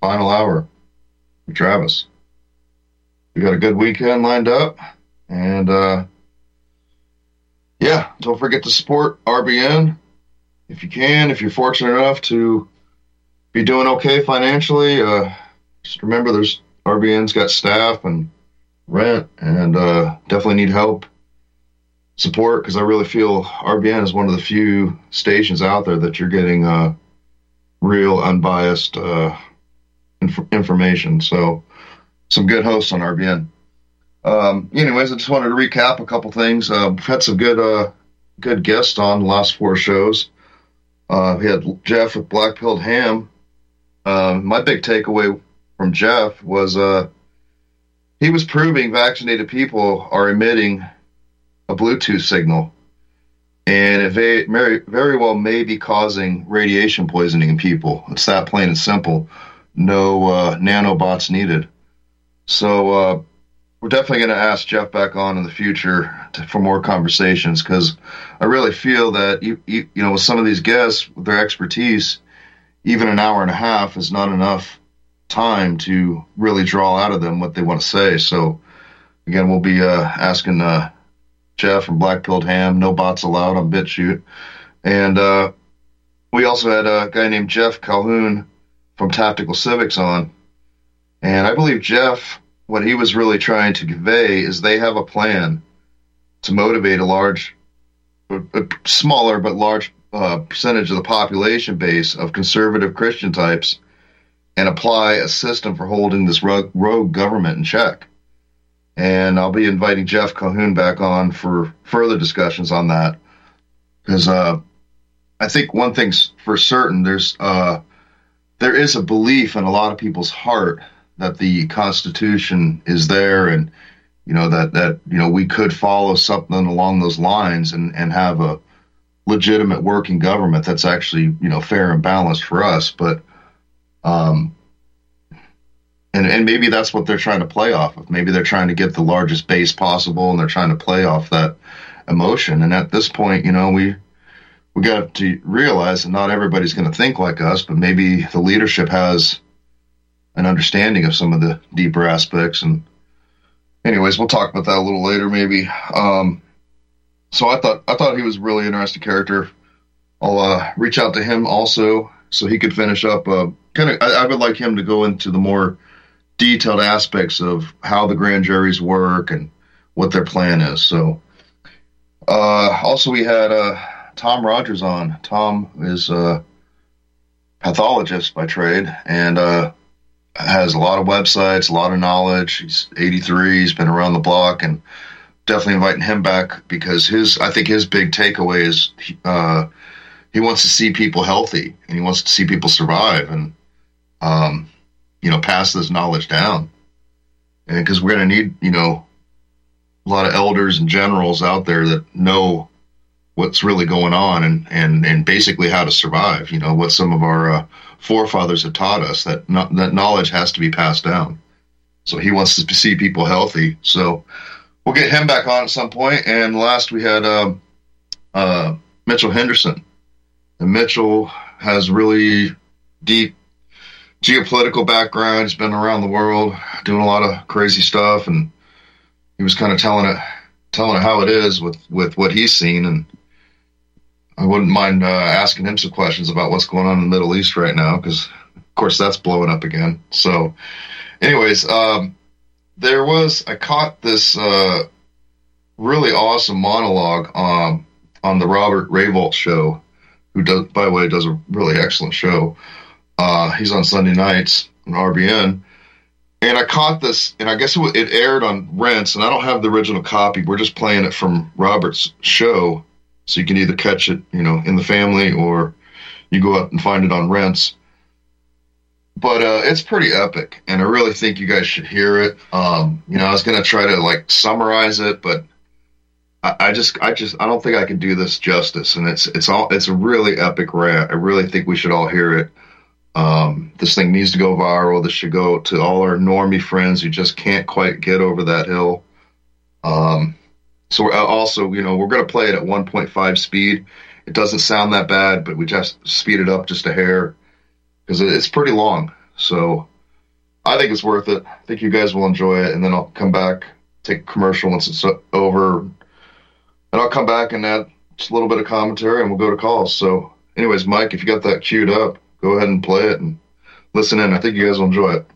Final Hour with Travis. We got a good weekend lined up, and uh, yeah, don't forget to support RBN if you can. If you're fortunate enough to be doing okay financially, uh, just remember there's RBN's got staff and rent, and uh, definitely need help support because I really feel RBN is one of the few stations out there that you're getting uh, real unbiased uh, inf- information. So some good hosts on RBN. Um, anyways, I just wanted to recap a couple things. Uh, we've had some good uh, good guests on the last four shows. Uh, we had Jeff with Black Pilled Ham. Um, my big takeaway from Jeff was uh, he was proving vaccinated people are emitting a Bluetooth signal, and it very, very, well may be causing radiation poisoning in people. It's that plain and simple. No uh, nanobots needed. So uh, we're definitely going to ask Jeff back on in the future to, for more conversations because I really feel that you, you, you know with some of these guests, with their expertise, even an hour and a half is not enough time to really draw out of them what they want to say. So again, we'll be uh, asking. Jeff from Black Pilled Ham, no bots allowed on BitChute. And uh, we also had a guy named Jeff Calhoun from Tactical Civics on. And I believe Jeff, what he was really trying to convey is they have a plan to motivate a large, a smaller but large uh, percentage of the population base of conservative Christian types and apply a system for holding this rogue government in check and I'll be inviting Jeff Calhoun back on for further discussions on that. Because uh, I think one thing's for certain there's uh, there is a belief in a lot of people's heart that the Constitution is there and you know that that you know we could follow something along those lines and and have a legitimate working government that's actually you know fair and balanced for us. But um and and maybe that's what they're trying to play off of. Maybe they're trying to get the largest base possible, and they're trying to play off that emotion. And at this point, you know, we we got to realize that not everybody's going to think like us, but maybe the leadership has an understanding of some of the deeper aspects. And anyways, we'll talk about that a little later, maybe. Um, so I thought I thought he was a really interesting character. I'll uh, reach out to him also so he could finish up. Uh, kind of, I, I would like him to go into the more detailed aspects of how the grand juries work and what their plan is. So, uh, also we had uh, Tom Rogers on. Tom is a pathologist by trade and uh, has a lot of websites, a lot of knowledge. He's 83. He's been around the block, and definitely inviting him back because his I think his big takeaway is uh, he wants to see people healthy and he wants to see people survive and um, you know pass this knowledge down and because we're going to need you know a lot of elders and generals out there that know what's really going on and, and, and basically how to survive. You know, what some of our uh, forefathers have taught us that no, that knowledge has to be passed down. So he wants to see people healthy. So we'll get him back on at some point. And last we had um, uh, Mitchell Henderson. And Mitchell has really deep geopolitical background. He's been around the world doing a lot of crazy stuff, and he was kind of telling it, telling it how it is with with what he's seen. And I wouldn't mind uh, asking him some questions about what's going on in the Middle East right now, because of course that's blowing up again. So, anyways, um, there was I caught this uh, really awesome monologue um, on the Robert Reyvolt show, who does, by the way, does a really excellent show. Uh, he's on Sunday nights on RBN. And I caught this, and I guess it, it aired on Rense, and I don't have the original copy. We're just playing it from Robert's show, so you can either catch it, you know, in the family, or you go out and find it on Rense. But uh, it's pretty epic, and I really think you guys should hear it. Um, you know, I was gonna try to like summarize it, but I, I just, I just, I don't think I can do this justice. And it's, it's all, it's a really epic rant. I really think we should all hear it. Um, this thing needs to go viral. This should go to all our normie friends who just can't quite get over that hill. Um, so we're also, you know, we're going to play it at 1.5 speed. It doesn't sound that bad, but we just speed it up just a hair because it's pretty long. So I think it's worth it. I think you guys will enjoy it, and then I'll come back, take a commercial once it's over, and I'll come back and add just a little bit of commentary, and we'll go to calls. So, anyways, Mike, if you got that queued up go ahead and play it and listen in. I think you guys will enjoy it.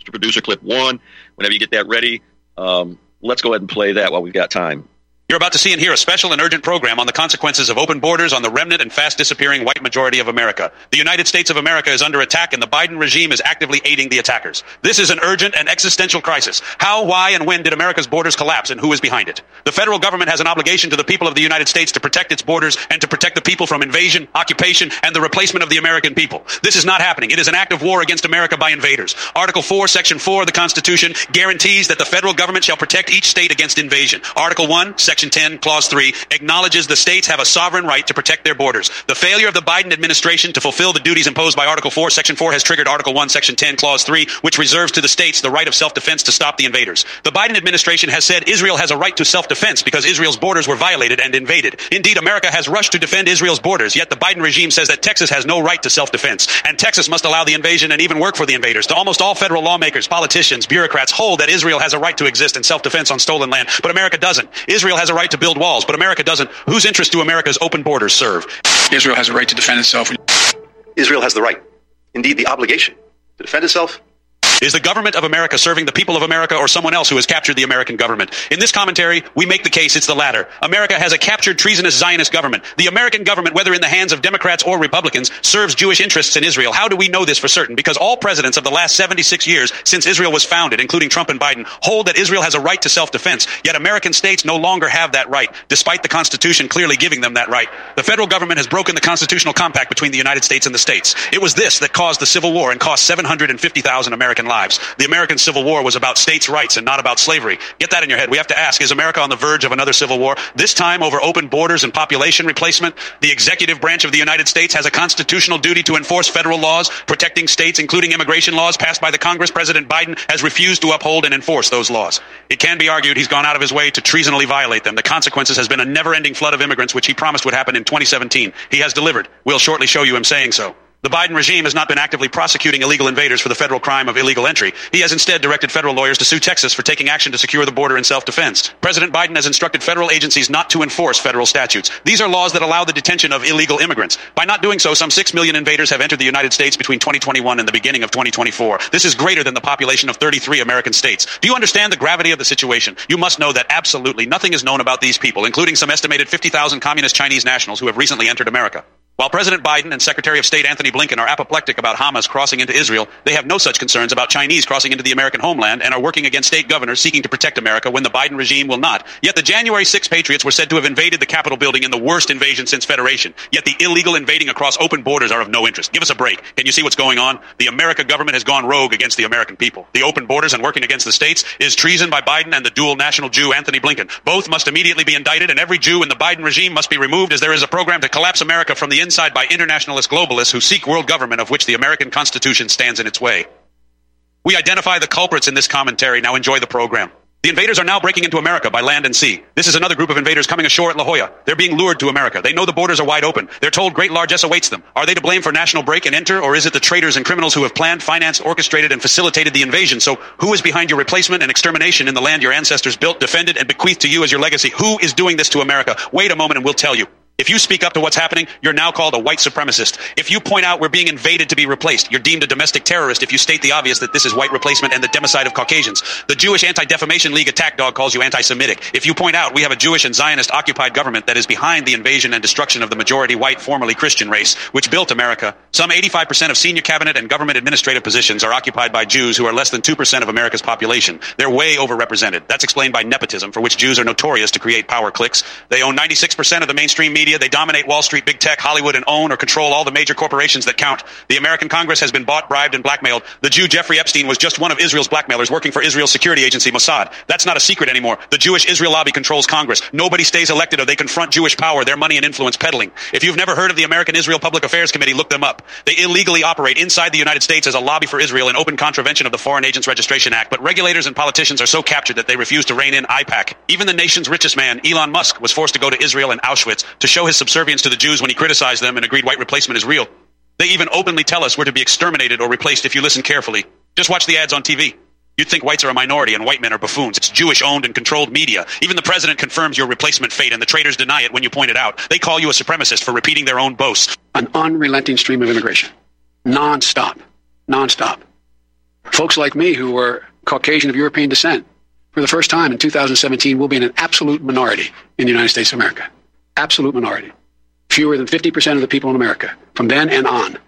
Mr. Producer, clip one. Whenever you get that ready, um, let's go ahead and play that while we've got time. You're about to see and hear a special and urgent program on the consequences of open borders on the remnant and fast disappearing white majority of America. The United States of America is under attack and the Biden regime is actively aiding the attackers. This is an urgent and existential crisis. How, why, and when did America's borders collapse and who is behind it? The federal government has an obligation to the people of the United States to protect its borders and to protect the people from invasion, occupation, and the replacement of the American people. This is not happening. It is an act of war against America by invaders. Article 4, Section 4 of the Constitution guarantees that the federal government shall protect each state against invasion. Article 1, Section 10, Clause 3 acknowledges the states have a sovereign right to protect their borders. The failure of the Biden administration to fulfill the duties imposed by Article 4, Section 4 has triggered Article 1, Section 10, Clause 3, which reserves to the states the right of self-defense to stop the invaders. The Biden administration has said Israel has a right to self-defense because Israel's borders were violated and invaded. Indeed, America has rushed to defend Israel's borders, yet the Biden regime says that Texas has no right to self-defense, and Texas must allow the invasion and even work for the invaders. To almost all federal lawmakers, politicians, bureaucrats hold that Israel has a right to exist in self-defense on stolen land, but America doesn't. Israel has a right to build walls, but America doesn't. Whose interest do America's open borders serve? Israel has a right to defend itself. Israel has the right, indeed the obligation, to defend itself is the government of America serving the people of America or someone else who has captured the American government? In this commentary, we make the case it's the latter. America has a captured treasonous Zionist government. The American government, whether in the hands of Democrats or Republicans, serves Jewish interests in Israel. How do we know this for certain? Because all presidents of the last 76 years since Israel was founded, including Trump and Biden, hold that Israel has a right to self-defense. Yet American states no longer have that right, despite the Constitution clearly giving them that right. The federal government has broken the constitutional compact between the United States and the states. It was this that caused the Civil War and cost 750,000 American lives. The American Civil War was about states' rights and not about slavery. Get that in your head. We have to ask, is America on the verge of another civil war? This time over open borders and population replacement? The executive branch of the United States has a constitutional duty to enforce federal laws protecting states, including immigration laws passed by the Congress. President Biden has refused to uphold and enforce those laws. It can be argued he's gone out of his way to treasonably violate them. The consequences has been a never-ending flood of immigrants, which he promised would happen in 2017. He has delivered. We'll shortly show you him saying so. The Biden regime has not been actively prosecuting illegal invaders for the federal crime of illegal entry. He has instead directed federal lawyers to sue Texas for taking action to secure the border in self-defense. President Biden has instructed federal agencies not to enforce federal statutes. These are laws that allow the detention of illegal immigrants. By not doing so, some 6 million invaders have entered the United States between 2021 and the beginning of 2024. This is greater than the population of 33 American states. Do you understand the gravity of the situation? You must know that absolutely nothing is known about these people, including some estimated 50,000 communist Chinese nationals who have recently entered America. While President Biden and Secretary of State Anthony Blinken are apoplectic about Hamas crossing into Israel, they have no such concerns about Chinese crossing into the American homeland and are working against state governors seeking to protect America when the Biden regime will not. Yet the January 6 Patriots were said to have invaded the Capitol building in the worst invasion since Federation. Yet the illegal invading across open borders are of no interest. Give us a break. Can you see what's going on? The America government has gone rogue against the American people. The open borders and working against the states is treason by Biden and the dual national Jew Anthony Blinken. Both must immediately be indicted and every Jew in the Biden regime must be removed as there is a program to collapse America from the inside by international nationalist globalists who seek world government of which the American Constitution stands in its way. We identify the culprits in this commentary. Now enjoy the program. The invaders are now breaking into America by land and sea. This is another group of invaders coming ashore at La Jolla. They're being lured to America. They know the borders are wide open. They're told great largesse awaits them. Are they to blame for national break and enter, or is it the traitors and criminals who have planned, financed, orchestrated, and facilitated the invasion? So who is behind your replacement and extermination in the land your ancestors built, defended, and bequeathed to you as your legacy? Who is doing this to America? Wait a moment and we'll tell you. If you speak up to what's happening, you're now called a white supremacist. If you point out we're being invaded to be replaced, you're deemed a domestic terrorist if you state the obvious that this is white replacement and the democide of Caucasians. The Jewish Anti-Defamation League attack dog calls you anti-Semitic. If you point out we have a Jewish and Zionist occupied government that is behind the invasion and destruction of the majority white, formerly Christian race, which built America, some 85% of senior cabinet and government administrative positions are occupied by Jews who are less than 2% of America's population. They're way overrepresented. That's explained by nepotism, for which Jews are notorious to create power cliques. They own 96% of the mainstream media. They dominate Wall Street, big tech, Hollywood, and own or control all the major corporations that count. The American Congress has been bought, bribed, and blackmailed. The Jew Jeffrey Epstein was just one of Israel's blackmailers working for Israel's security agency, Mossad. That's not a secret anymore. The Jewish Israel lobby controls Congress. Nobody stays elected or they confront Jewish power, their money and influence peddling. If you've never heard of the American Israel Public Affairs Committee, look them up. They illegally operate inside the United States as a lobby for Israel in open contravention of the Foreign Agents Registration Act. But regulators and politicians are so captured that they refuse to rein in AIPAC. Even the nation's richest man, Elon Musk, was forced to go to Israel and Auschwitz to show his subservience to the Jews when he criticized them and agreed white replacement is real. They even openly tell us we're to be exterminated or replaced if you listen carefully. Just watch the ads on TV. You'd think whites are a minority and white men are buffoons. It's Jewish owned and controlled media. Even the president confirms your replacement fate and the traitors deny it when you point it out. They call you a supremacist for repeating their own boasts. An unrelenting stream of immigration. Non-stop. Non-stop. Folks like me who are Caucasian of European descent, for the first time in 2017, will be in an absolute minority in the United States of America. Absolute minority. Fewer than 50% of the people in America, from then and on,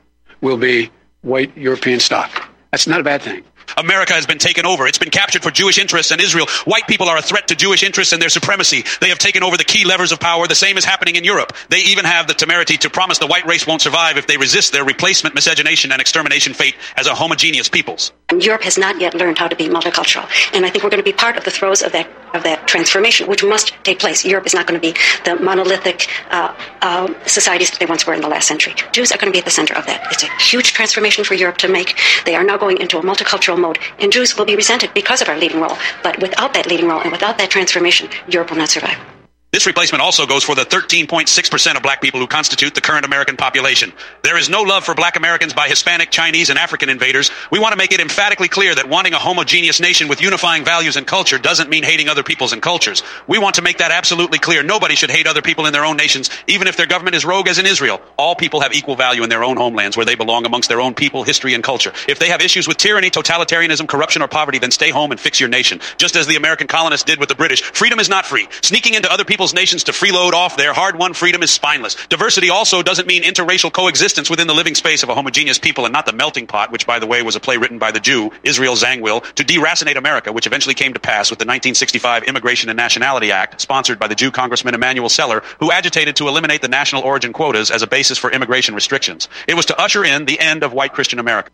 will be white European stock. That's not a bad thing. America has been taken over. It's been captured for Jewish interests and Israel. White people are a threat to Jewish interests and their supremacy. They have taken over the key levers of power. The same is happening in Europe. They even have the temerity to promise the white race won't survive if they resist their replacement, miscegenation, and extermination fate as a homogeneous peoples. Europe has not yet learned how to be multicultural, and I think we're going to be part of the throes of that of that transformation, which must take place. Europe is not going to be the monolithic uh, uh, societies that they once were in the last century. Jews are going to be at the center of that. It's a huge transformation for Europe to make. They are now going into a multicultural mode, and Jews will be resented because of our leading role. But without that leading role and without that transformation, Europe will not survive. This replacement also goes for the 13.6% of black people who constitute the current American population. There is no love for black Americans by Hispanic, Chinese, and African invaders. We want to make it emphatically clear that wanting a homogeneous nation with unifying values and culture doesn't mean hating other peoples and cultures. We want to make that absolutely clear. Nobody should hate other people in their own nations, even if their government is rogue as in Israel. All people have equal value in their own homelands where they belong amongst their own people, history, and culture. If they have issues with tyranny, totalitarianism, corruption, or poverty, then stay home and fix your nation. Just as the American colonists did with the British. Freedom is not free. Sneaking into other people's nations to freeload off their hard-won freedom is spineless. Diversity also doesn't mean interracial coexistence within the living space of a homogeneous people and not the melting pot, which, by the way, was a play written by the Jew, Israel Zangwill, to deracinate America, which eventually came to pass with the 1965 Immigration and Nationality Act, sponsored by the Jew Congressman Emanuel Celler, who agitated to eliminate the national origin quotas as a basis for immigration restrictions. It was to usher in the end of white Christian America.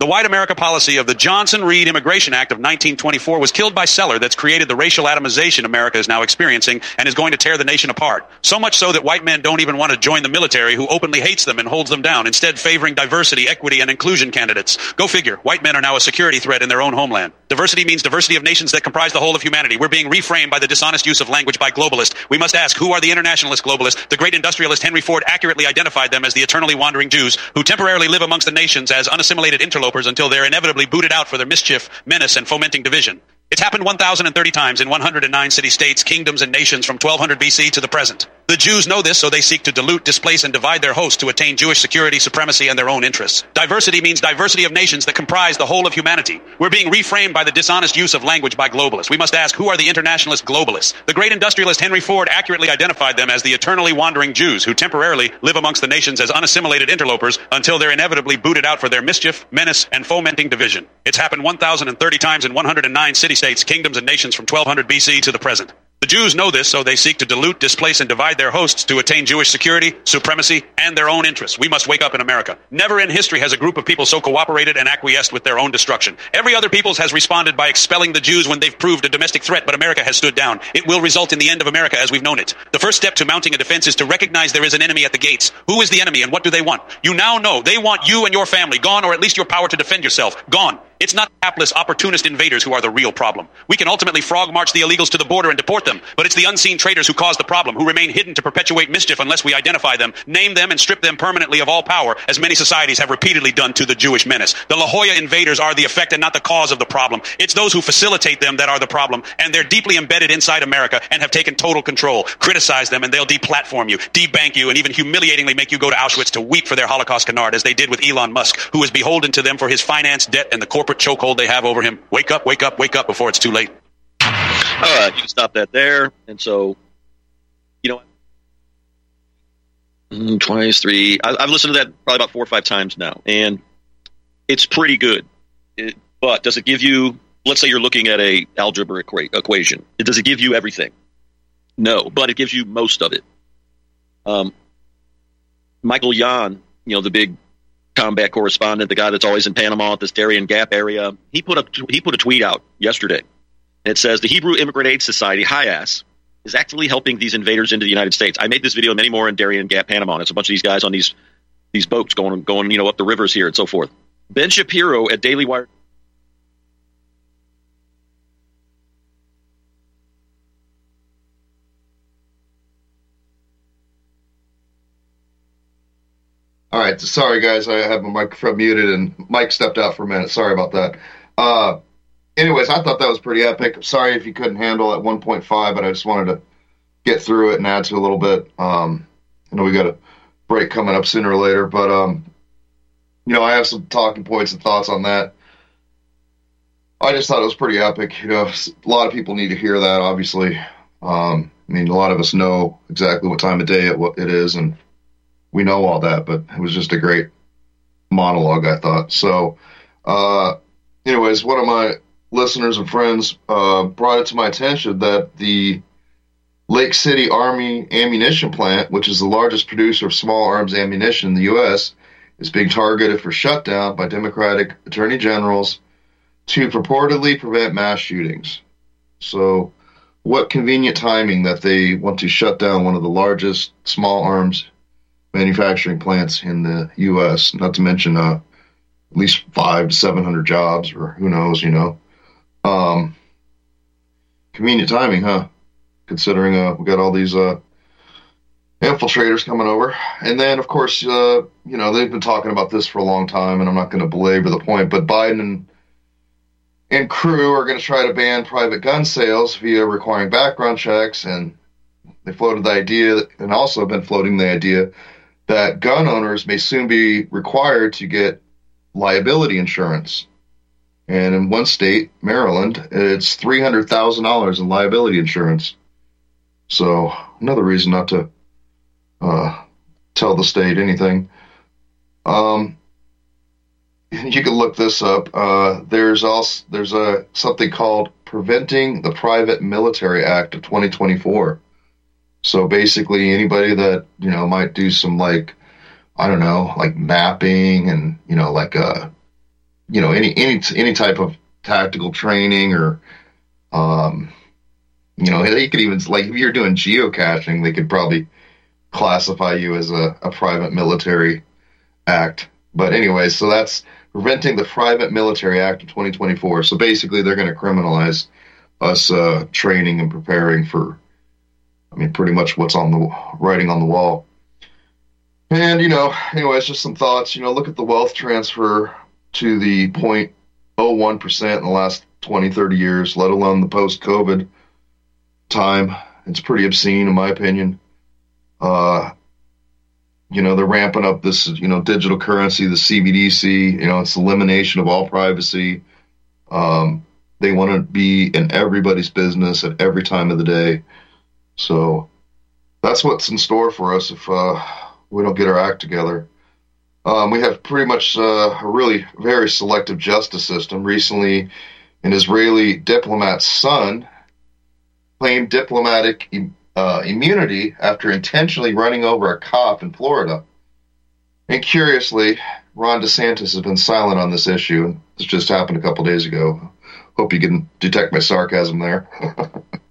The White America policy of the Johnson-Reed Immigration Act of 1924 was killed by Celler that's created the racial atomization America is now experiencing and is going to tear the nation apart. So much so that white men don't even want to join the military who openly hates them and holds them down, instead favoring diversity, equity, and inclusion candidates. Go figure. White men are now a security threat in their own homeland. Diversity means diversity of nations that comprise the whole of humanity. We're being reframed by the dishonest use of language by globalists. We must ask, who are the internationalist globalists? The great industrialist Henry Ford accurately identified them as the eternally wandering Jews who temporarily live amongst the nations as unassimilated interlopers until they're inevitably booted out for their mischief, menace, and fomenting division. It's happened 1,030 times in 109 city states, kingdoms, and nations from 1200 BC to the present. The Jews know this, so they seek to dilute, displace, and divide their host to attain Jewish security, supremacy, and their own interests. Diversity means diversity of nations that comprise the whole of humanity. We're being reframed by the dishonest use of language by globalists. We must ask, who are the internationalist globalists? The great industrialist Henry Ford accurately identified them as the eternally wandering Jews who temporarily live amongst the nations as unassimilated interlopers until they're inevitably booted out for their mischief, menace, and fomenting division. It's happened 1,030 times in 109 city-states, kingdoms, and nations from 1200 BC to the present. The Jews know this, so they seek to dilute, displace, and divide their hosts to attain Jewish security, supremacy, and their own interests. We must wake up in America. Never in history has a group of people so cooperated and acquiesced with their own destruction. Every other peoples has responded by expelling the Jews when they've proved a domestic threat, but America has stood down. It will result in the end of America as we've known it. The first step to mounting a defense is to recognize there is an enemy at the gates. Who is the enemy and what do they want? You now know they want you and your family gone, or at least your power to defend yourself gone. It's not hapless, opportunist invaders who are the real problem. We can ultimately frog march the illegals to the border and deport them, but it's the unseen traitors who cause the problem, who remain hidden to perpetuate mischief unless we identify them, name them, and strip them permanently of all power, as many societies have repeatedly done to the Jewish menace. The La Jolla invaders are the effect and not the cause of the problem. It's those who facilitate them that are the problem, and they're deeply embedded inside America and have taken total control. Criticize them, and they'll deplatform you, debank you, and even humiliatingly make you go to Auschwitz to weep for their Holocaust canard, as they did with Elon Musk, who is beholden to them for his finance, debt, and the corporate chokehold they have over him. Wake up, wake up, wake up before it's too late. All right, you can stop that there. And so, you know, mm, twice, three. I, I've listened to that probably about four or five times now, and it's pretty good. It, but does it give you? Let's say you're looking at a algebra equa- equation. Does it give you everything? No, but it gives you most of it. Um, Michael Yon, you know, the big combat correspondent, the guy that's always in Panama at this Darien Gap area, he put a he put a tweet out yesterday. And it says the Hebrew Immigrant Aid Society, HIAS, is actively helping these invaders into the United States. I made this video many more in Darien Gap, Panama. And it's a bunch of these guys on these these boats going going, you know, up the rivers here and so forth. Ben Shapiro at Daily Wire All right, sorry guys, I have my microphone muted and Mike stepped out for a minute. Sorry about that. Uh, anyways, I thought that was pretty epic. Sorry if you couldn't handle at 1.5, but I just wanted to get through it and add to a little bit. Um, I know we got a break coming up sooner or later, but um, you know, I have some talking points and thoughts on that. I just thought it was pretty epic. You know, a lot of people need to hear that. Obviously, um, I mean, a lot of us know exactly what time of day it, it is, and we know all that, but it was just a great monologue, I thought. So, uh, anyways, one of my listeners and friends uh, brought it to my attention that the Lake City Army Ammunition Plant, which is the largest producer of small arms ammunition in the U.S., is being targeted for shutdown by Democratic attorney generals to purportedly prevent mass shootings. So, what convenient timing that they want to shut down one of the largest small arms manufacturing plants in the U.S. Not to mention uh, at least five to seven hundred jobs, or who knows, you know. Um, convenient timing, huh? Considering uh, we got all these uh, infiltrators coming over, and then of course, uh, you know, they've been talking about this for a long time, and I'm not going to belabor the point, but Biden and and crew are going to try to ban private gun sales via requiring background checks and they floated the idea and also been floating the idea that gun owners may soon be required to get liability insurance. And in one state, Maryland, it's $300,000 in liability insurance. So, another reason not to uh, tell the state anything. Um, you can look this up. Uh, there's also there's a something called Preventing the Private Military Act of 2024 so basically, anybody that you know might do some like I don't know, like mapping and you know like uh you know any any any type of tactical training or um you know they could even like if you're doing geocaching, they could probably classify you as a, a private military act. But anyway, so that's preventing the Private Military Act of 2024. So basically, they're going to criminalize us uh, training and preparing for I mean, pretty much what's on the writing on the wall. And, you know, anyways, just some thoughts. You know, look at the wealth transfer to the 0.01% in the last 20, 30 years, let alone the post COVID time. It's pretty obscene, in my opinion. Uh, you know, they're ramping up this, you know, digital currency, the CBDC, you know, it's elimination of all privacy. Um, they want to be in everybody's business at every time of the day. So that's what's in store for us if uh, we don't get our act together. Um, we have pretty much uh, a really very selective justice system. Recently, an Israeli diplomat's son claimed diplomatic uh, immunity after intentionally running over a cop in Florida. And curiously, Ron DeSantis has been silent on this issue. This just happened a couple days ago. Hope you can detect my sarcasm there.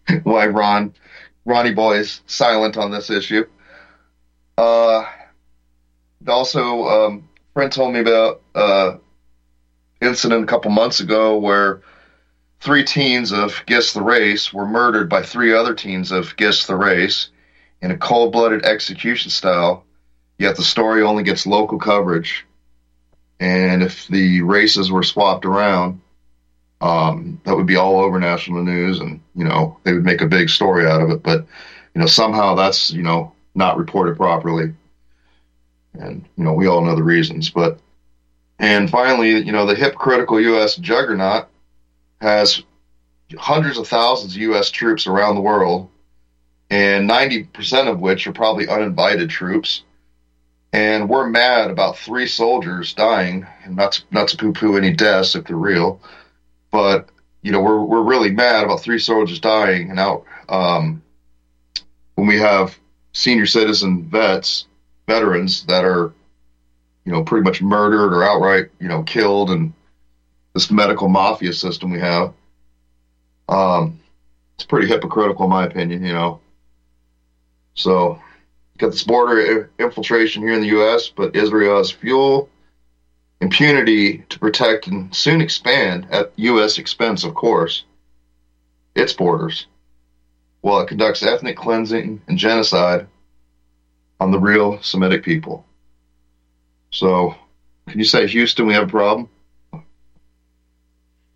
Why Ron, Ronnie Boy is silent on this issue. Uh, also, um, friend told me about uh, incident a couple months ago where three teens of Guess the Race were murdered by three other teens of Guess the Race in a cold blooded execution style, yet the story only gets local coverage. And if the races were swapped around, um, that would be all over national news and, you know, they would make a big story out of it. But, you know, somehow that's, you know, not reported properly. And, you know, we all know the reasons. But, and finally, you know, the hypocritical U.S. juggernaut has hundreds of thousands of U.S. troops around the world, and 90% of which are probably uninvited troops. And we're mad about three soldiers dying, and not to, not to poo-poo any deaths if they're real, but you know we're we're really mad about three soldiers dying, and out um, when we have senior citizen vets, veterans that are you know pretty much murdered or outright you know killed, and this medical mafia system we have. Um, it's pretty hypocritical, in my opinion. You know, so got this border infiltration here in the U.S., but Israel has fuel, impunity to protect and soon expand at U.S. expense, of course, its borders, while it conducts ethnic cleansing and genocide on the real Semitic people. So, can you say, Houston, we have a problem?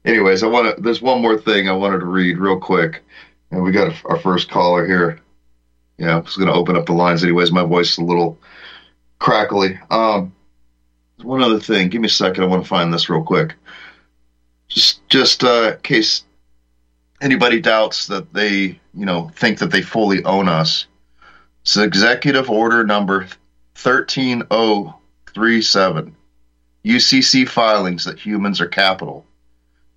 anyways, I want to. There's one more thing I wanted to read real quick, and we got our first caller here. Yeah, I'm just gonna open up the lines. Anyways, my voice is a little crackly. Um, one other thing. Give me a second. I want to find this real quick. Just, just uh, in case anybody doubts that they, you know, think that they fully own us. It's Executive Order number 13037. UCC filings that humans are capital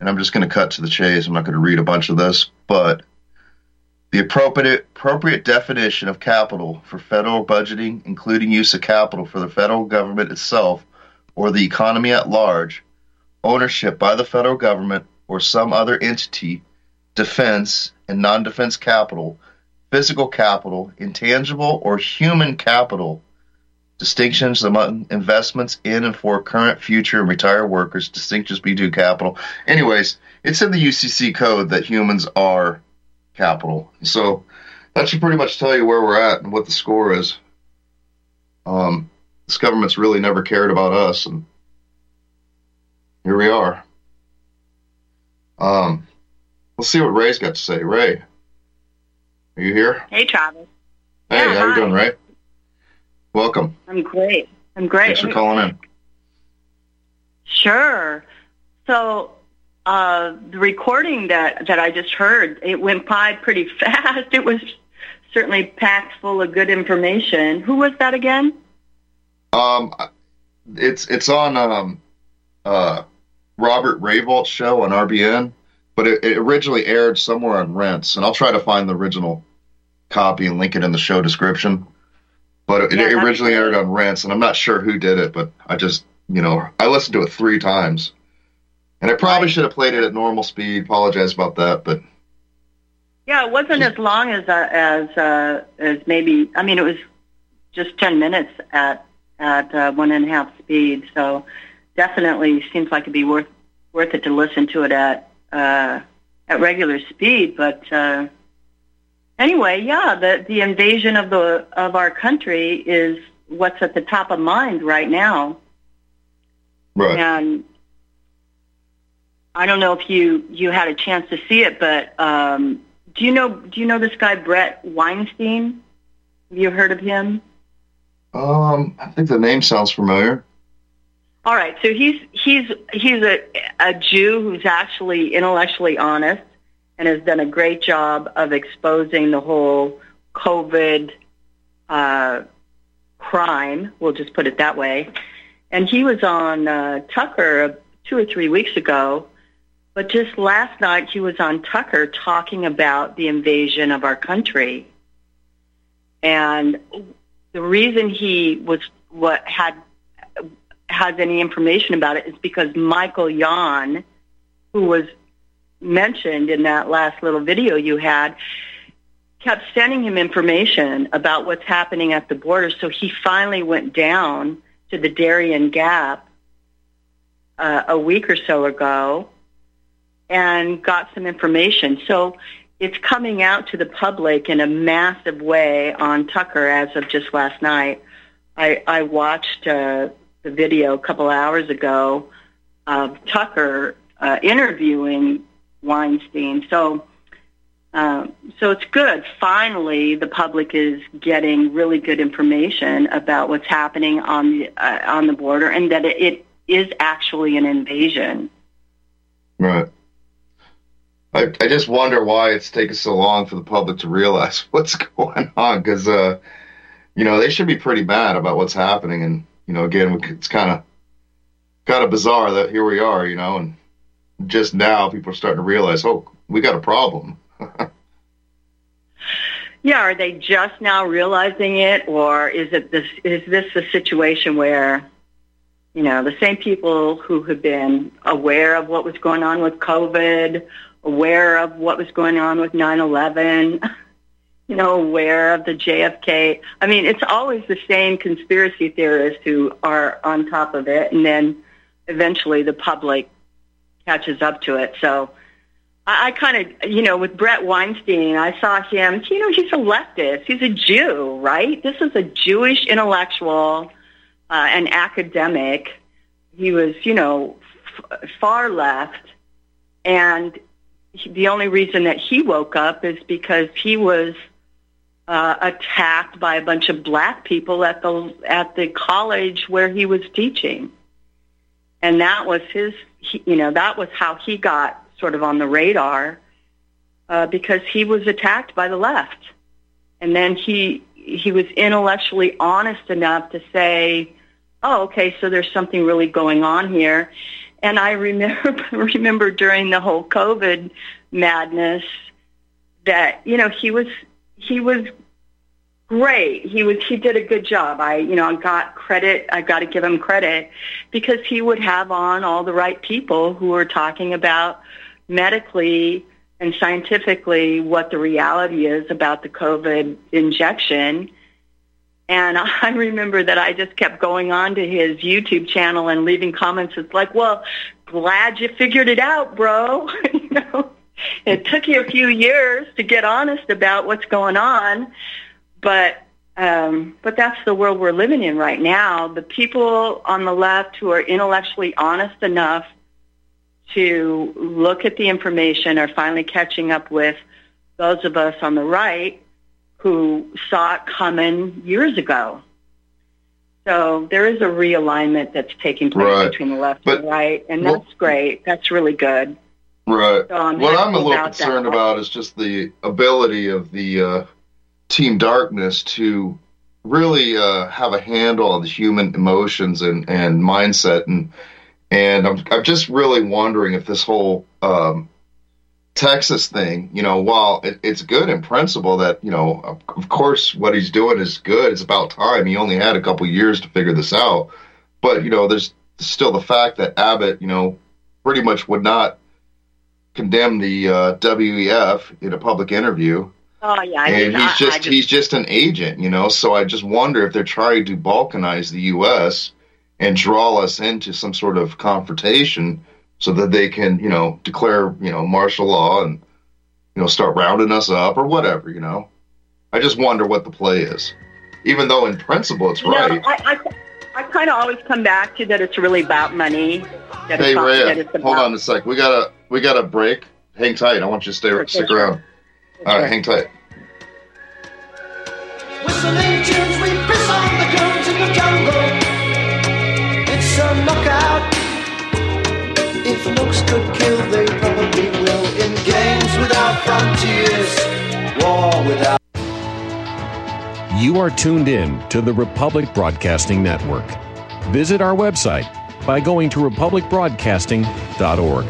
and I'm just going to cut to the chase. I'm not going to read a bunch of this, but the appropriate appropriate definition of capital for federal budgeting, including use of capital for the federal government itself or the economy at large, ownership by the federal government or some other entity, defense and non-defense capital, physical capital, intangible or human capital distinctions among investments in and for current, future, and retired workers, distinctions between capital. Anyways, it's in the UCC code that humans are capital. So that should pretty much tell you where we're at and what the score is. Um, this government's really never cared about us, and here we are. Um, let's see what Rae's got to say. Rae, are you here? Hey, Travis. Hey, Yeah, how you doing, Rae? Welcome. I'm great. I'm great. Thanks for calling in. Sure. So uh, the recording that that I just heard, it went by pretty fast. It was certainly packed full of good information. Who was that again? Um, it's it's on um, uh, Robert Reyvolt's show on RBN, but it, it originally aired somewhere on Rense, and I'll try to find the original copy and link it in the show description. But it, Yeah, it originally aired on Rense, and I'm not sure who did it, but I just you know I listened to it three times, and I probably Right. should have played it at normal speed. Apologize about that, but Yeah, it wasn't as long as uh, as uh, as maybe. I mean, it was just ten minutes at at uh, one and a half speed. So definitely seems like it'd be worth worth it to listen to it at uh, at regular speed. But uh, anyway, yeah, the the invasion of the of our country is what's at the top of mind right now. right. And I don't know if you you had a chance to see it, but um, do you know do you know this guy Bret Weinstein? Have you heard of him? Um, I think the name sounds familiar. All right, so he's he's he's a a Jew who's actually intellectually honest and has done a great job of exposing the whole COVID uh, crime. We'll just put it that way. And he was on uh, Tucker two or three weeks ago, but just last night he was on Tucker talking about the invasion of our country. And the reason he was what had has any information about it is because Michael Yon, who was mentioned in that last little video you had, kept sending him information about what's happening at the border. So he finally went down to the Darien Gap uh, a week or so ago and got some information. So it's coming out to the public in a massive way on Tucker as of just last night. I, I watched uh, the video a couple hours ago of Tucker uh, interviewing Weinstein. So, uh, so it's good. Finally, the public is getting really good information about what's happening on the uh, on the border, and that it, it is actually an invasion. Right. I, I just wonder why it's taken so long for the public to realize what's going on because, uh, you know, they should be pretty mad about what's happening. And, you know, again, it's kind of kind of bizarre that here we are, you know, and just now people are starting to realize, oh, we got a problem. yeah, are they just now realizing it, or is it this? Is this a situation where, you know, the same people who have been aware of what was going on with COVID, aware of what was going on with 9/11, you know, aware of the JFK. I mean, it's always the same conspiracy theorists who are on top of it, and then eventually the public catches up to it. So I, I kind of, you know, with Bret Weinstein, I saw him, you know, he's a leftist. He's a Jew, right? This is a Jewish intellectual, uh, an academic. He was, you know, f- far left. And the only reason that he woke up is because he was uh, attacked by a bunch of black people at the at the college where he was teaching, and that was his. He, you know, that was how he got sort of on the radar uh, because he was attacked by the left, and then he he was intellectually honest enough to say, "Oh, okay, so there's something really going on here." And I remember remember during the whole COVID madness that you know he was he was great. He was he did a good job. I you know I got credit. I got to give him credit because he would have on all the right people who were talking about medically and scientifically what the reality is about the COVID injection. And I remember that I just kept going on to his YouTube channel and leaving comments. It's like, well, glad you figured it out, bro. you know, it took you a few years to get honest about what's going on, but um, but that's the world we're living in right now. The people on the left who are intellectually honest enough to look at the information are finally catching up with those of us on the right who saw it coming years ago. So there is a realignment that's taking place Right. between the left But- and the right, and well- that's great. That's really good. Right. So I'm what I'm a little that. concerned about is just the ability of the uh, Team Darkness to really uh, have a handle on the human emotions and, and mindset, and and I'm I'm just really wondering if this whole um, Texas thing, you know, while it, it's good in principle that you know, of, of course, what he's doing is good. It's about time. He only had a couple years to figure this out, but you know, there's still the fact that Abbott, you know, pretty much would not condemn the uh, WEF in a public interview, Oh yeah, I and mean, he's I- just, I just he's just an agent, you know. So I just wonder if they're trying to balkanize the U.S. and draw us into some sort of confrontation, so that they can, you know, declare, you know, martial law and you know start rounding us up or whatever, you know. I just wonder what the play is, even though in principle it's No, right. I, I, I kind of always come back to that it's really about money. That Hey it's Rae, about, hold on a sec. We gotta we gotta break. Hang tight. I want you to stay Sure, stick sure. around. All right, hang tight. With Whistling war without. You are tuned in to the Republic Broadcasting Network. Visit our website by going to republicbroadcasting.org.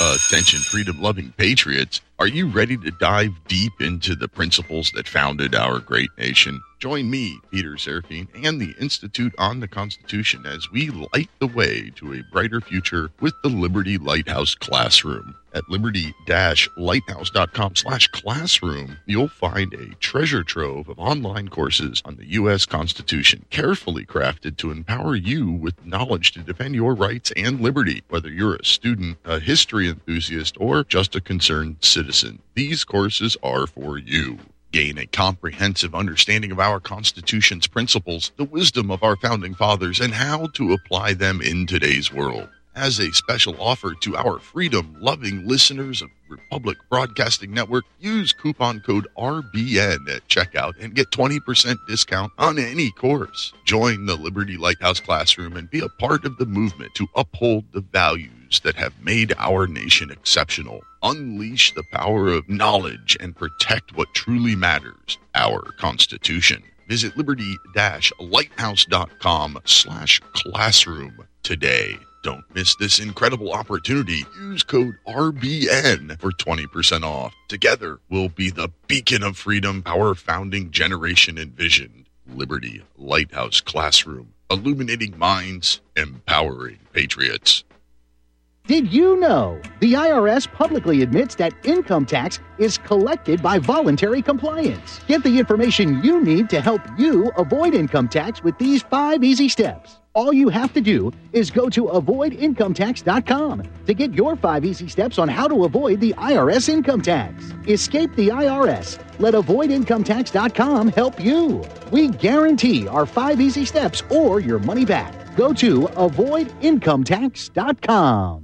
Attention, freedom loving patriots. Are you ready to dive deep into the principles that founded our great nation? Join me, Peter Serafine, and the Institute on the Constitution as we light the way to a brighter future with the Liberty Lighthouse Classroom. At liberty-lighthouse.com slash classroom, you'll find a treasure trove of online courses on the U.S. Constitution, carefully crafted to empower you with knowledge to defend your rights and liberty, whether you're a student, a history enthusiast, or just a concerned citizen. These courses are for you gain a comprehensive understanding of our Constitution's principles, the wisdom of our founding fathers, and how to apply them in today's world. As a special offer to our freedom loving listeners of Republic Broadcasting Network, use coupon code RBN at checkout and get 20% discount on any course. Join the Liberty Lighthouse Classroom and be a part of the movement to uphold the values that have made our nation exceptional. Unleash the power of knowledge and protect what truly matters, our Constitution. Visit liberty-lighthouse.com slash classroom today. Don't miss this incredible opportunity. Use code RBN for 20% off. Together, we'll be the beacon of freedom our founding generation envisioned. Liberty Lighthouse Classroom, illuminating minds, empowering patriots. Did you know the IRS publicly admits that income tax is collected by voluntary compliance? Get the information you need to help you avoid income tax with these five easy steps. All you have to do is go to avoidincometax.com to get your five easy steps on how to avoid the IRS income tax. Escape the IRS. Let avoidincometax.com help you. We guarantee our five easy steps or your money back. Go to avoidincometax.com.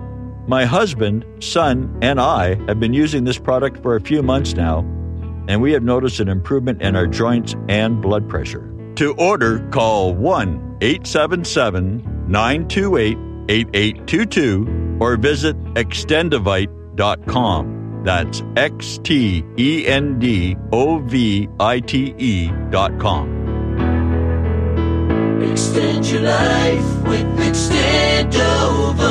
My husband, son, and I have been using this product for a few months now, and we have noticed an improvement in our joints and blood pressure. To order, call 1 877 928 8822 or visit extendovite.com. That's X T E N D O V I T E dot com. Extend your life with Extendovite.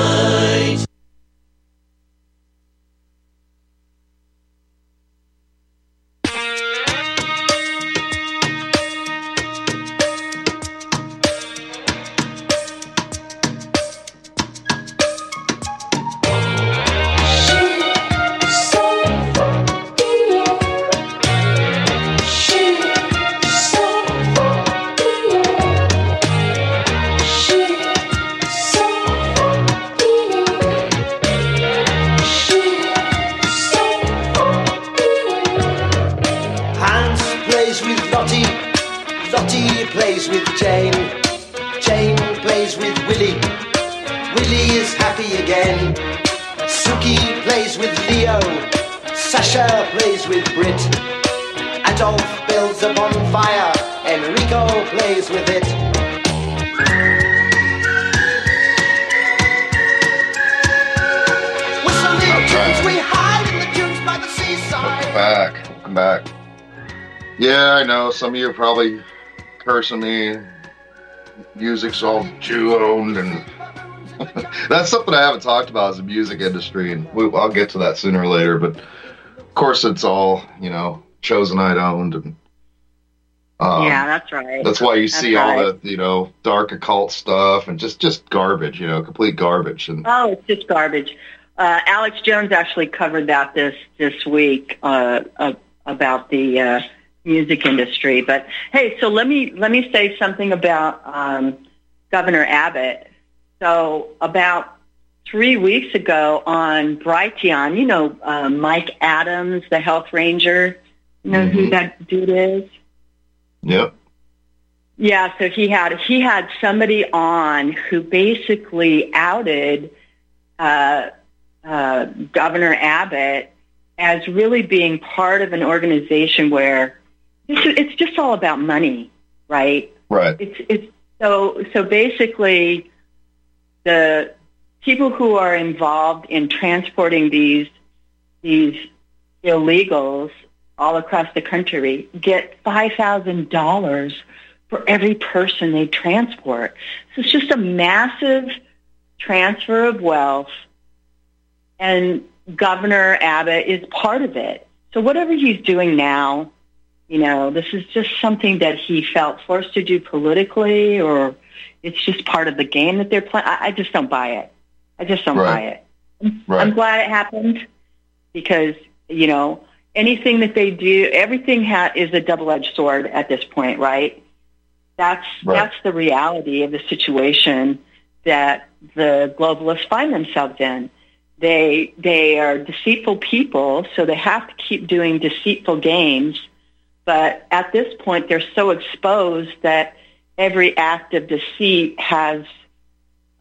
Suki plays with Leo, Sasha plays with Brit, Adolf builds a bonfire, Enrico plays with it. Whistling tunes, we hide in the dunes by the seaside. back. Welcome back. Yeah, I know some of you are probably cursing me. Music's all Jew owned, and that's something I haven't talked about as the music industry, and we, I'll get to that sooner or later. But of course, it's all you know, chosenite owned, and um, yeah, that's right. that's why you That's see all the you know dark occult stuff and just just garbage, you know, complete garbage. And Oh, it's just garbage. Uh, Alex Jones actually covered that this this week uh, uh, about the uh, music industry. But hey, so let me let me say something about um, Governor Abbott. So about three weeks ago on Brighteon, you know uh, Mike Adams, the health ranger. You know who that dude is? Yep. Yeah, so he had he had somebody on who basically outed uh, uh, Governor Abbott as really being part of an organization where it's, it's just all about money, right? Right. It's it's so so basically the people who are involved in transporting these these illegals all across the country get five thousand dollars for every person they transport. So it's just a massive transfer of wealth and Governor Abbott is part of it. So whatever he's doing now, you know, this is just something that he felt forced to do politically or it's just part of the game that they're playing. I, just don't buy it. I just don't Right. buy it. Right. I'm glad it happened because, you know, anything that they do, everything ha- is a double-edged sword at this point, right? That's Right. that's the reality of the situation that the globalists find themselves in. They they are deceitful people, so they have to keep doing deceitful games. But at this point, they're so exposed that every act of deceit has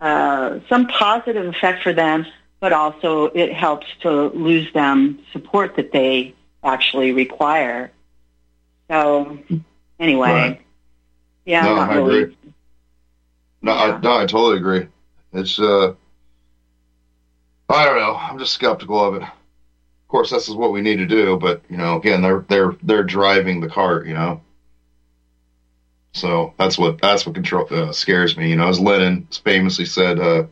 uh, some positive effect for them, but also it helps to lose them support that they actually require. So anyway, Right. yeah, No, I really. agree. No, I, no, I totally agree. It's uh, I don't know. I'm just skeptical of it. Of course, this is what we need to do, but you know, again, they're they're they're driving the cart, you know. So that's what that's what control uh, scares me. You know, as Lenin famously said, uh,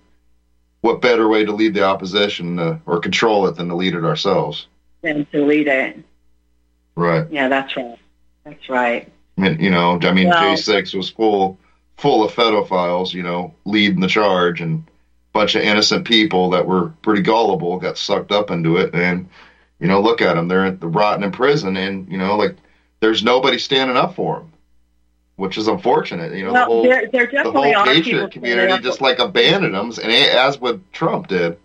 "What better way to lead the opposition uh, or control it than to lead it ourselves?" Than to lead it. Right. Yeah, that's right. That's right. I mean, you know, I mean, Well- J6 was full full of pedophiles, you know, leading the charge, and a bunch of innocent people that were pretty gullible got sucked up into it, and you know, look at them, they're rotting in prison, and you know, like there's nobody standing up for them, which is unfortunate. You know, the well, whole there, there the whole patriot community just like abandoned them, and as with Trump did.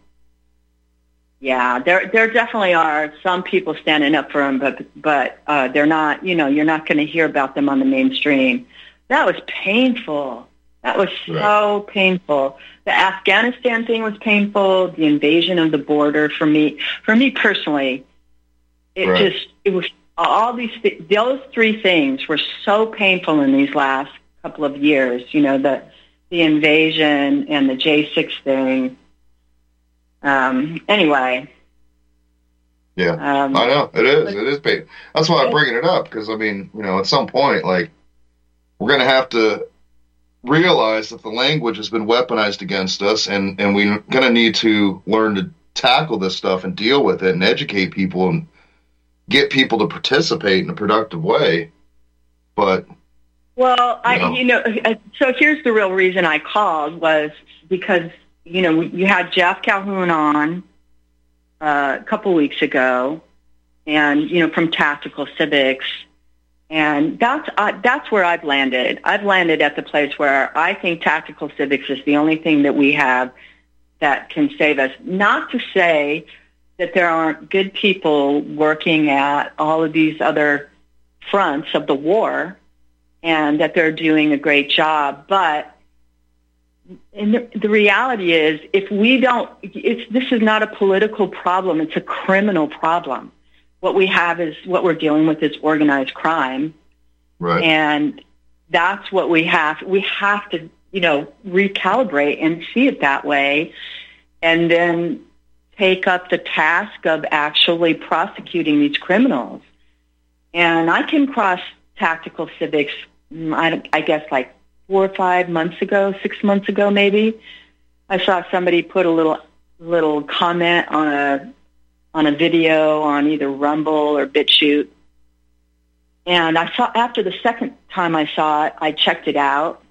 Yeah, there there definitely are some people standing up for him, but but uh, they're not. You know, you're not going to hear about them on the mainstream. That was painful. That was so painful. The Afghanistan thing was painful. The invasion of the border for me, for me personally, it Right. just it was all these those three things were so painful in these last couple of years. You know, the the invasion and the J six thing. Um, anyway, Yeah, Um, I know it is. It is pain. That's why I'm bringing it up because I mean, you know, at some point, like we're going to have to realize that the language has been weaponized against us, and and we're going to need to learn to tackle this stuff and deal with it and educate people and get people to participate in a productive way. But Well, I, No. you know, uh, so here's the real reason I called was because you know you had Jeff Calhoun on uh, a couple weeks ago, and you know from Tactical Civics, and that's uh, that's where I've landed. I've landed at the place where I think Tactical Civics is the only thing that we have that can save us. Not to say that there aren't good people working at all of these other fronts of the war and that they're doing a great job. But and the, reality is, if we don't, it's, this is not a political problem. It's a criminal problem. What we have is what we're dealing with is organized crime, right, and that's what we have. We have to, you know, recalibrate and see it that way, and then take up the task of actually prosecuting these criminals. And I came across tactical civics, mm, I, I guess like four or five months ago, six months ago maybe. I saw somebody put a little little comment on a on a video on either Rumble or BitChute. And I saw after the second time I saw it, I checked it out,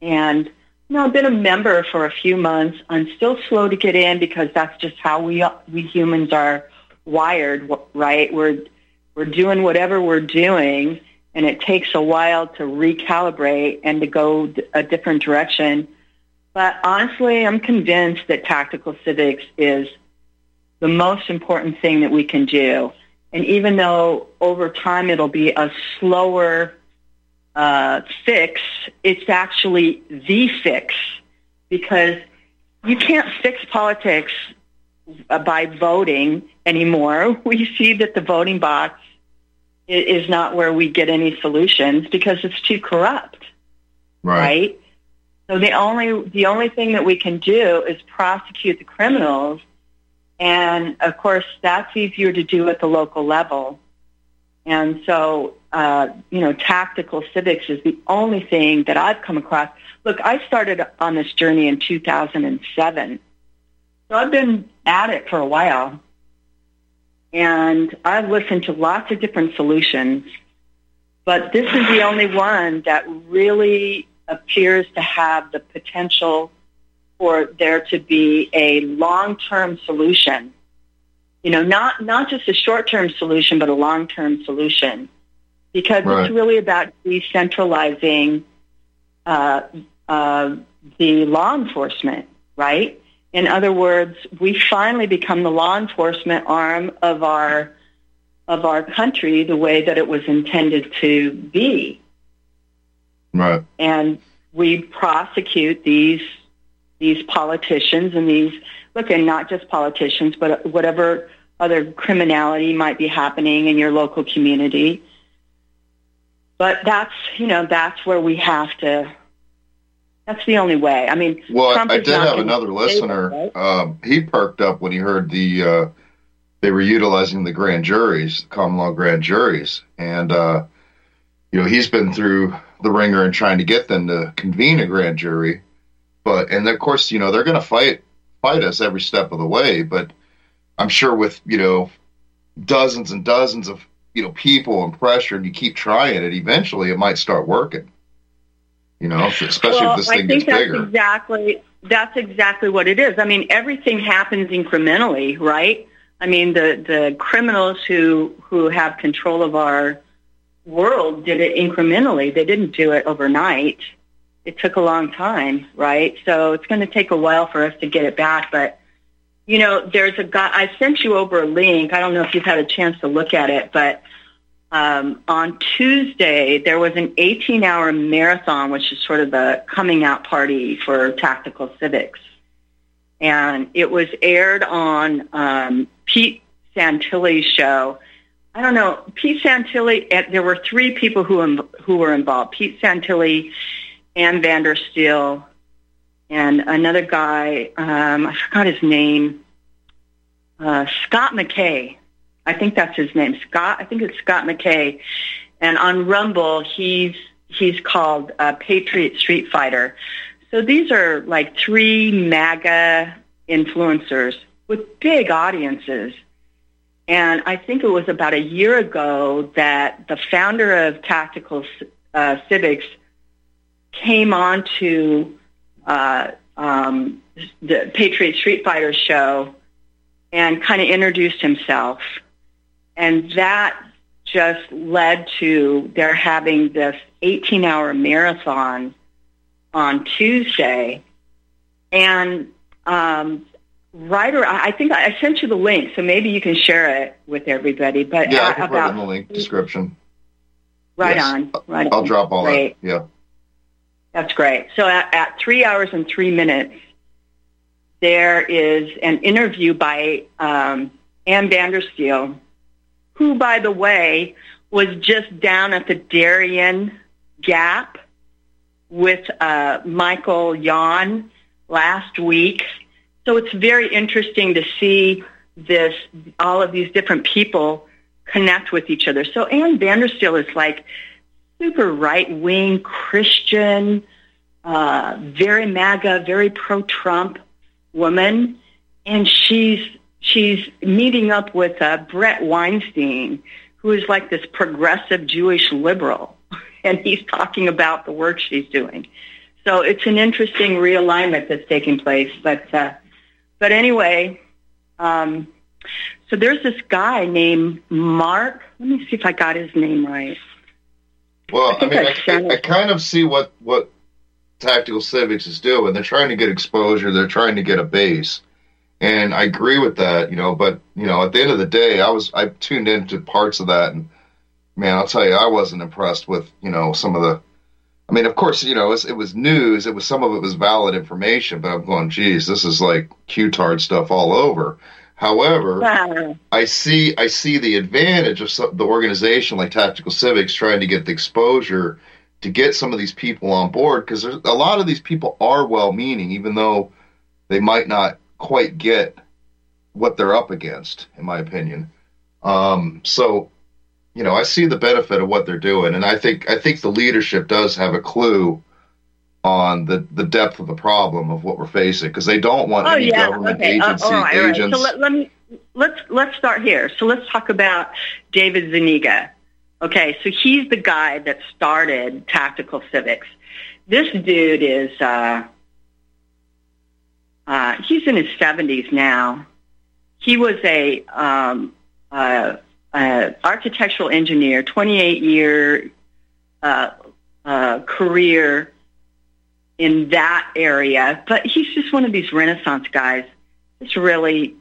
and you know, I've been a member for a few months. I'm still slow to get in because that's just how we we humans are wired, right? We're we're doing whatever we're doing, and it takes a while to recalibrate and to go a different direction. But honestly, I'm convinced that tactical civics is the most important thing that we can do. And even though over time it'll be a slower uh, fix, it's actually the fix because you can't fix politics uh, by voting anymore. We see that the voting box is not where we get any solutions because it's too corrupt. Right. right? So the only the only thing that we can do is prosecute the criminals, and of course that's easier to do at the local level. And so, uh, you know, tactical civics is the only thing that I've come across. Look, I started on this journey in 2007, so I've been at it for a while, and I've listened to lots of different solutions, but this is the only one that really appears to have the potential for there to be a long-term solution. You know, not, not just a short-term solution, but a long-term solution. Because right. it's really about decentralizing uh, uh, the law enforcement, right? In other words, we finally become the law enforcement arm of our of our country the way that it was intended to be. Right. And we prosecute these these politicians and these look and not just politicians but whatever other criminality might be happening in your local community. But that's you know that's where we have to. That's the only way. I mean, well, Trump I did have another listener. Right? Um, he perked up when he heard the uh, they were utilizing the grand juries, common law grand juries, and uh, you know he's been through the ringer and trying to get them to convene a grand jury. But and of course, you know, they're going to fight fight us every step of the way. But I'm sure with you know dozens and dozens of you know people and pressure, and you keep trying it, eventually it might start working. You know, especially well, if this thing I think gets that's bigger. Exactly, that's exactly what it is. I mean, everything happens incrementally, right? I mean, the the criminals who who have control of our world did it incrementally. They didn't do it overnight. It took a long time, right? So it's going to take a while for us to get it back. But, you know, there's a guy, I sent you over a link. I don't know if you've had a chance to look at it, but um, on Tuesday, there was an 18-hour marathon, which is sort of the coming out party for tactical civics. And it was aired on um, Pete Santilli's show I don't know. Pete Santilli. There were three people who who were involved: Pete Santilli, Ann Vandersteel, and another guy. Um, I forgot his name. Uh, Scott McKay. I think that's his name. Scott. I think it's Scott McKay. And on Rumble, he's he's called uh, Patriot Street Fighter. So these are like three MAGA influencers with big audiences and I think it was about a year ago that the founder of Tactical uh, Civics came on to uh, um, the Patriot Street Fighter show and kind of introduced himself. And that just led to their having this 18-hour marathon on Tuesday. And um, right or I think I sent you the link, so maybe you can share it with everybody. But yeah, I can about, put in the link description. Right yes. on, right. I'll on. drop all great. that. Yeah, that's great. So at, at three hours and three minutes, there is an interview by um, Ann Vandersteel, who, by the way, was just down at the Darien Gap with uh, Michael Yon last week so it's very interesting to see this, all of these different people connect with each other. So Ann Vandersteel is like super right-wing Christian, uh, very MAGA, very pro-Trump woman, and she's she's meeting up with uh, Bret Weinstein, who is like this progressive Jewish liberal, and he's talking about the work she's doing. So it's an interesting realignment that's taking place. But uh, but anyway, um, so there's this guy named Mark. Let me see if I got his name right. Well, I I, mean, I I, I, kind of see what what Tactical Civics is doing. They're trying to get exposure. They're trying to get a base, and I agree with that. You know, but you know, at the end of the day, I was I tuned into parts of that, and man, I'll tell you, I wasn't impressed with you know some of the. I mean, of course, you know, it was, it was news. It was some of it was valid information, but I'm going, geez, this is like Q-tard stuff all over. However, Wow. I see I see the advantage of some, the organization like Tactical Civics trying to get the exposure to get some of these people on board because a lot of these people are well-meaning, even though they might not quite get what they're up against, in my opinion. Um, so, you know, I see the benefit of what they're doing, and I think I think the leadership does have a clue on the the depth of the problem of what we're facing because they don't want Oh any yeah. government Okay. Uh, agency all right. All right. agents. So let, let me let's let's start here. So let's talk about David Zuniga. Okay. So he's the guy that started Tactical Civics. This dude is uh, uh, he's in his seventies now. He was a um, uh, uh, architectural engineer, twenty eight year uh, uh, career in that area, but he's just one of these Renaissance guys. It's really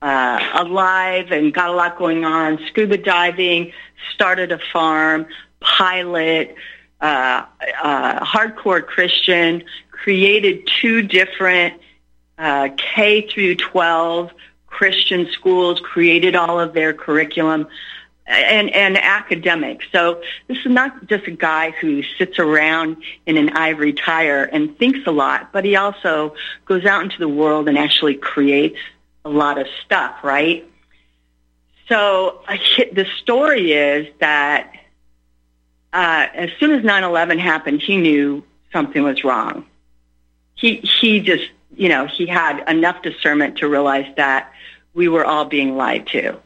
uh, alive and got a lot going on. Scuba diving, started a farm, pilot, uh, uh, hardcore Christian, created two different uh, K through 12 Christian schools, created all of their curriculum and, and academic. So this is not just a guy who sits around in an ivory tower and thinks a lot, but he also goes out into the world and actually creates a lot of stuff, right? So the story is that uh, as soon as 9/11 happened, he knew something was wrong. He he just you know he had enough discernment to realize that we were all being lied to.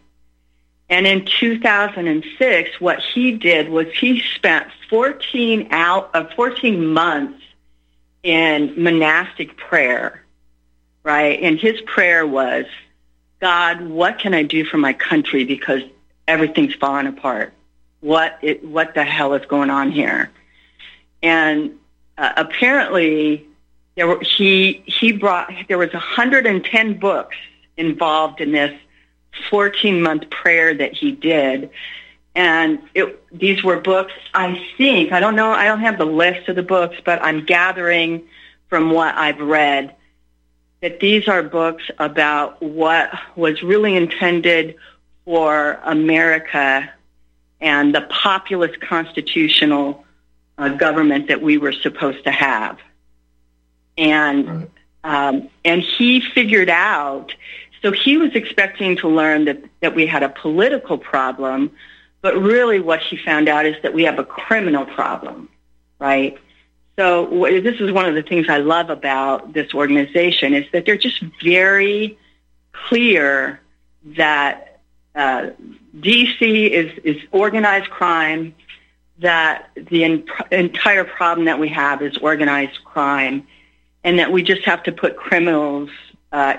And in 2006, what he did was he spent 14 out of 14 months in monastic prayer, right? And his prayer was, God, what can I do for my country because everything's falling apart? What it, what the hell is going on here? And uh, apparently, there were, he he brought there was 110 books involved in this 14 month prayer that he did. And it, these were books, I think, I don't know, I don't have the list of the books, but I'm gathering from what I've read that these are books about what was really intended for America and the populist constitutional uh, government that we were supposed to have. And um, and he figured out so he was expecting to learn that, that we had a political problem, but really what he found out is that we have a criminal problem, right? So this is one of the things I love about this organization is that they're just very clear that uh, DC is, is organized crime, that the en- entire problem that we have is organized crime, and that we just have to put criminals uh,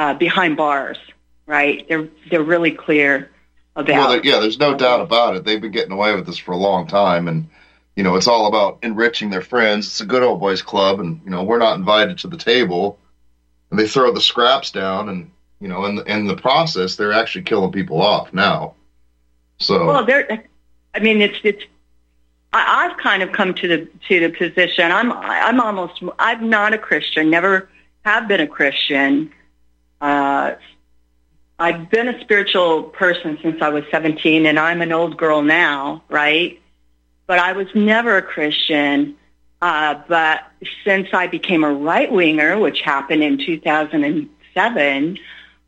uh, behind bars, right? They're they're really clear about. Well, yeah, there's no doubt about it. They've been getting away with this for a long time, and you know, it's all about enriching their friends. It's a good old boys club, and you know, we're not invited to the table. And they throw the scraps down, and you know, in the, in the process, they're actually killing people off now. So, Well, there. I mean, it's it's. I, I've kind of come to the to the position. I'm I'm almost. I'm not a Christian. Never have been a Christian. Uh, I've been a spiritual person since I was 17, and I'm an old girl now, right? But I was never a Christian. Uh, but since I became a right winger, which happened in 2007,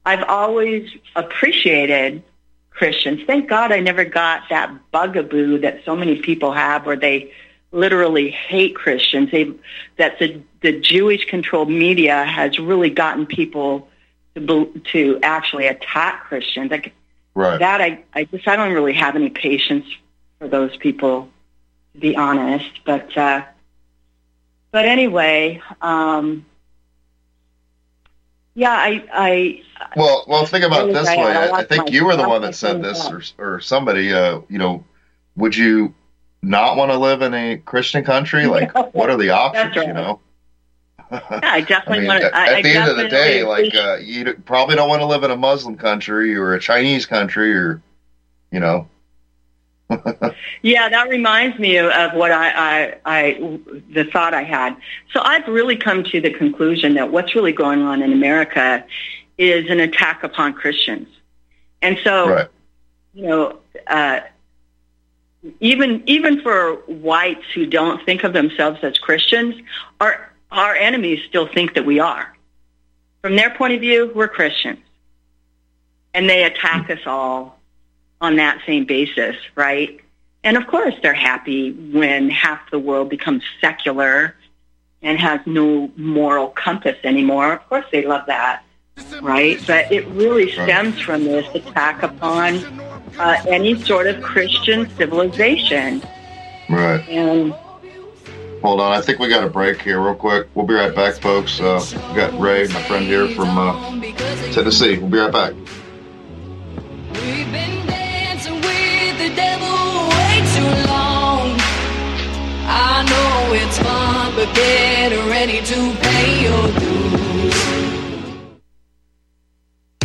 I've always appreciated Christians. Thank God I never got that bugaboo that so many people have where they literally hate Christians. They, that the, the Jewish controlled media has really gotten people to, to actually attack Christians. Like right. that, I, I just, I don't really have any patience for those people, to be honest. But, uh, but anyway, um, yeah, I, I. Well, well, think about it this way. I I, I think you were the one that said this, or, or somebody. Uh, you know, would you not want to live in a Christian country? Like, what are the options? You know. Yeah, I I definitely mean, want at. I, at I the end of the day, like uh, you probably don't want to live in a Muslim country or a Chinese country, or you know. Yeah, that reminds me of, of what I, I, I, the thought I had. So I've really come to the conclusion that what's really going on in America is an attack upon Christians. And so, Right. you know, uh, even even for whites who don't think of themselves as Christians, our our enemies still think that we are. From their point of view, we're Christians, and they attack us all on that same basis, right? And of course, they're happy when half the world becomes secular and has no moral compass anymore. Of course, they love that, right? But it really stems from this attack upon uh, any sort of Christian civilization. Right. And Hold on, I think we got a break here, real quick. We'll be right back, folks. Uh, we got Rae, my friend here from uh, Tennessee. We'll be right back. dancing with the devil way too long. I know it's fun, but get ready to pay your dues.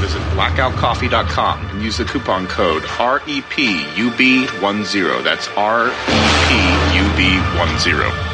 Visit blackoutcoffee.com and use the coupon code E REPUB10. That's E REPUB10.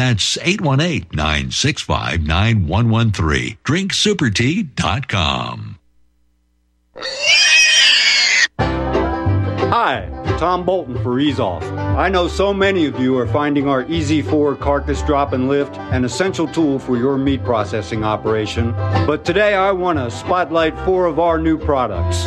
That's 818-965-9113 drinksupertea.com. Hi, Tom Bolton for Ease Off. I know so many of you are finding our Easy 4 carcass drop and lift an essential tool for your meat processing operation, but today I want to spotlight four of our new products.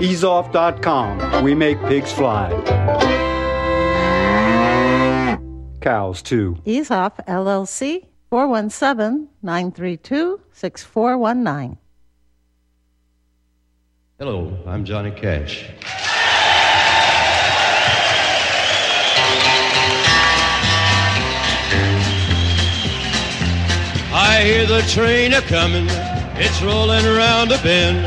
Easeoff.com. We make pigs fly. Cows, too. Ease Off LLC 417 932 6419. Hello, I'm Johnny Cash. I hear the train a comin', it's rolling around a bend,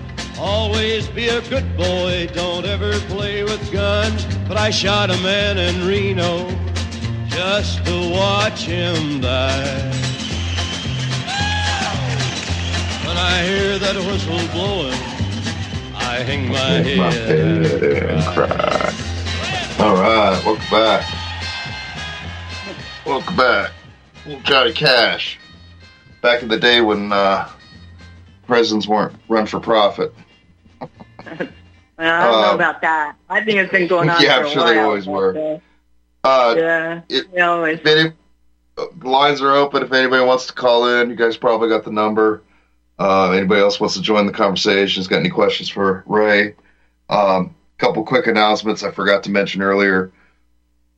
always be a good boy, don't ever play with guns. But I shot a man in Reno just to watch him die. When I hear that whistle blowing, I hang my Hang my head head and cry. All right, welcome back. Welcome back. Little Johnny Cash. Back in the day when uh, presidents weren't run for profit. Well, I don't know Um, about that. I think it's been going on. Yeah, for I'm a sure they always were. uh, Uh, yeah, it- they always. if any, uh, lines are open. If anybody wants to call in, you guys probably got the number. Uh, anybody else wants to join the conversation? Has got any questions for Rae? Um, couple quick announcements I forgot to mention earlier.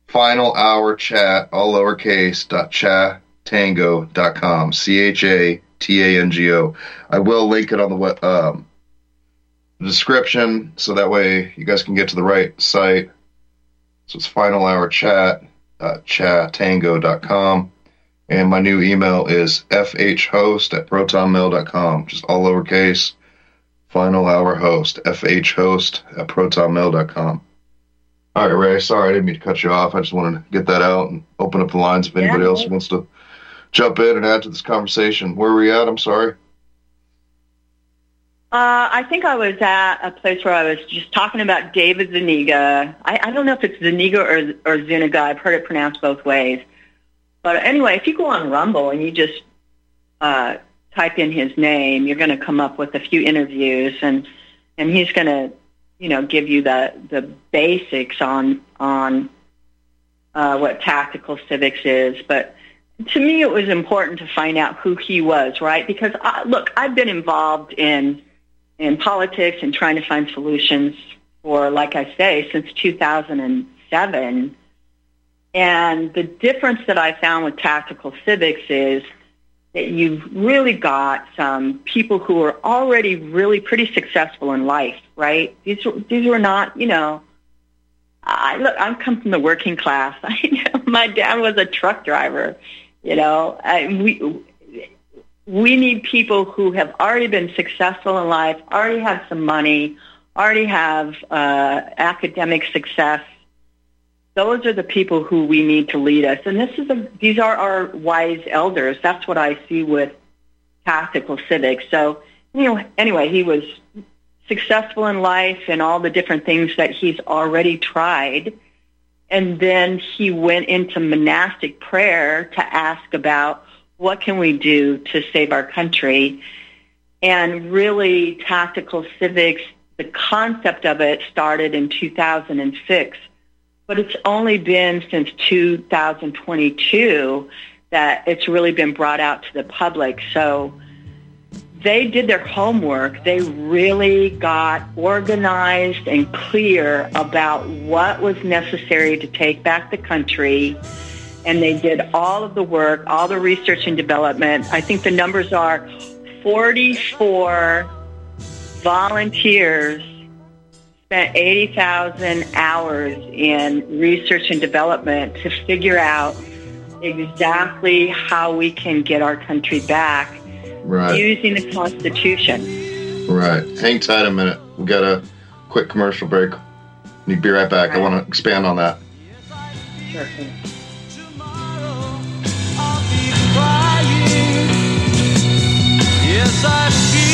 Final hour chat, all lowercase, dot chatango.com, com. C H A T A N G O. I will link it on the web, um, description so that way you guys can get to the right site. So it's final hour uh, chat chatango.com. And my new email is fhhost at protonmail.com. Just all lowercase. Final hour host, fhhost at protonmail.com. All right, Rae. Sorry, I didn't mean to cut you off. I just wanted to get that out and open up the lines if anybody Yeah. else wants to jump in and add to this conversation. Where are we at? I'm sorry. Uh, I think I was at a place where I was just talking about David Zuniga. I, I don't know if it's Zuniga or, or Zuniga. I've heard it pronounced both ways. But anyway, if you go on Rumble and you just uh, type in his name, you're going to come up with a few interviews, and and he's going to, you know, give you the the basics on on uh, what tactical civics is. But to me, it was important to find out who he was, right? Because I, look, I've been involved in in politics and trying to find solutions for, like I say, since 2007. And the difference that I found with tactical civics is that you've really got some people who are already really pretty successful in life, right? These were- these were not, you know, I look. I come from the working class. I, you know, my dad was a truck driver. You know, I, we we need people who have already been successful in life, already have some money, already have uh, academic success. Those are the people who we need to lead us, and this is a, these are our wise elders. That's what I see with tactical civics. So, you know, anyway, he was successful in life and all the different things that he's already tried. And then he went into monastic prayer to ask about what can we do to save our country. And really, tactical civics, the concept of it started in 2006, but it's only been since 2022 that it's really been brought out to the public. So they did their homework. They really got organized and clear about what was necessary to take back the country. And they did all of the work, all the research and development. I think the numbers are 44 volunteers spent 80,000 hours in research and development to figure out exactly how we can get our country back Right. using the Constitution. Right. Hang tight a minute. We've got a quick commercial break. We'll be right back. I want to expand on that. Sure. Yes, I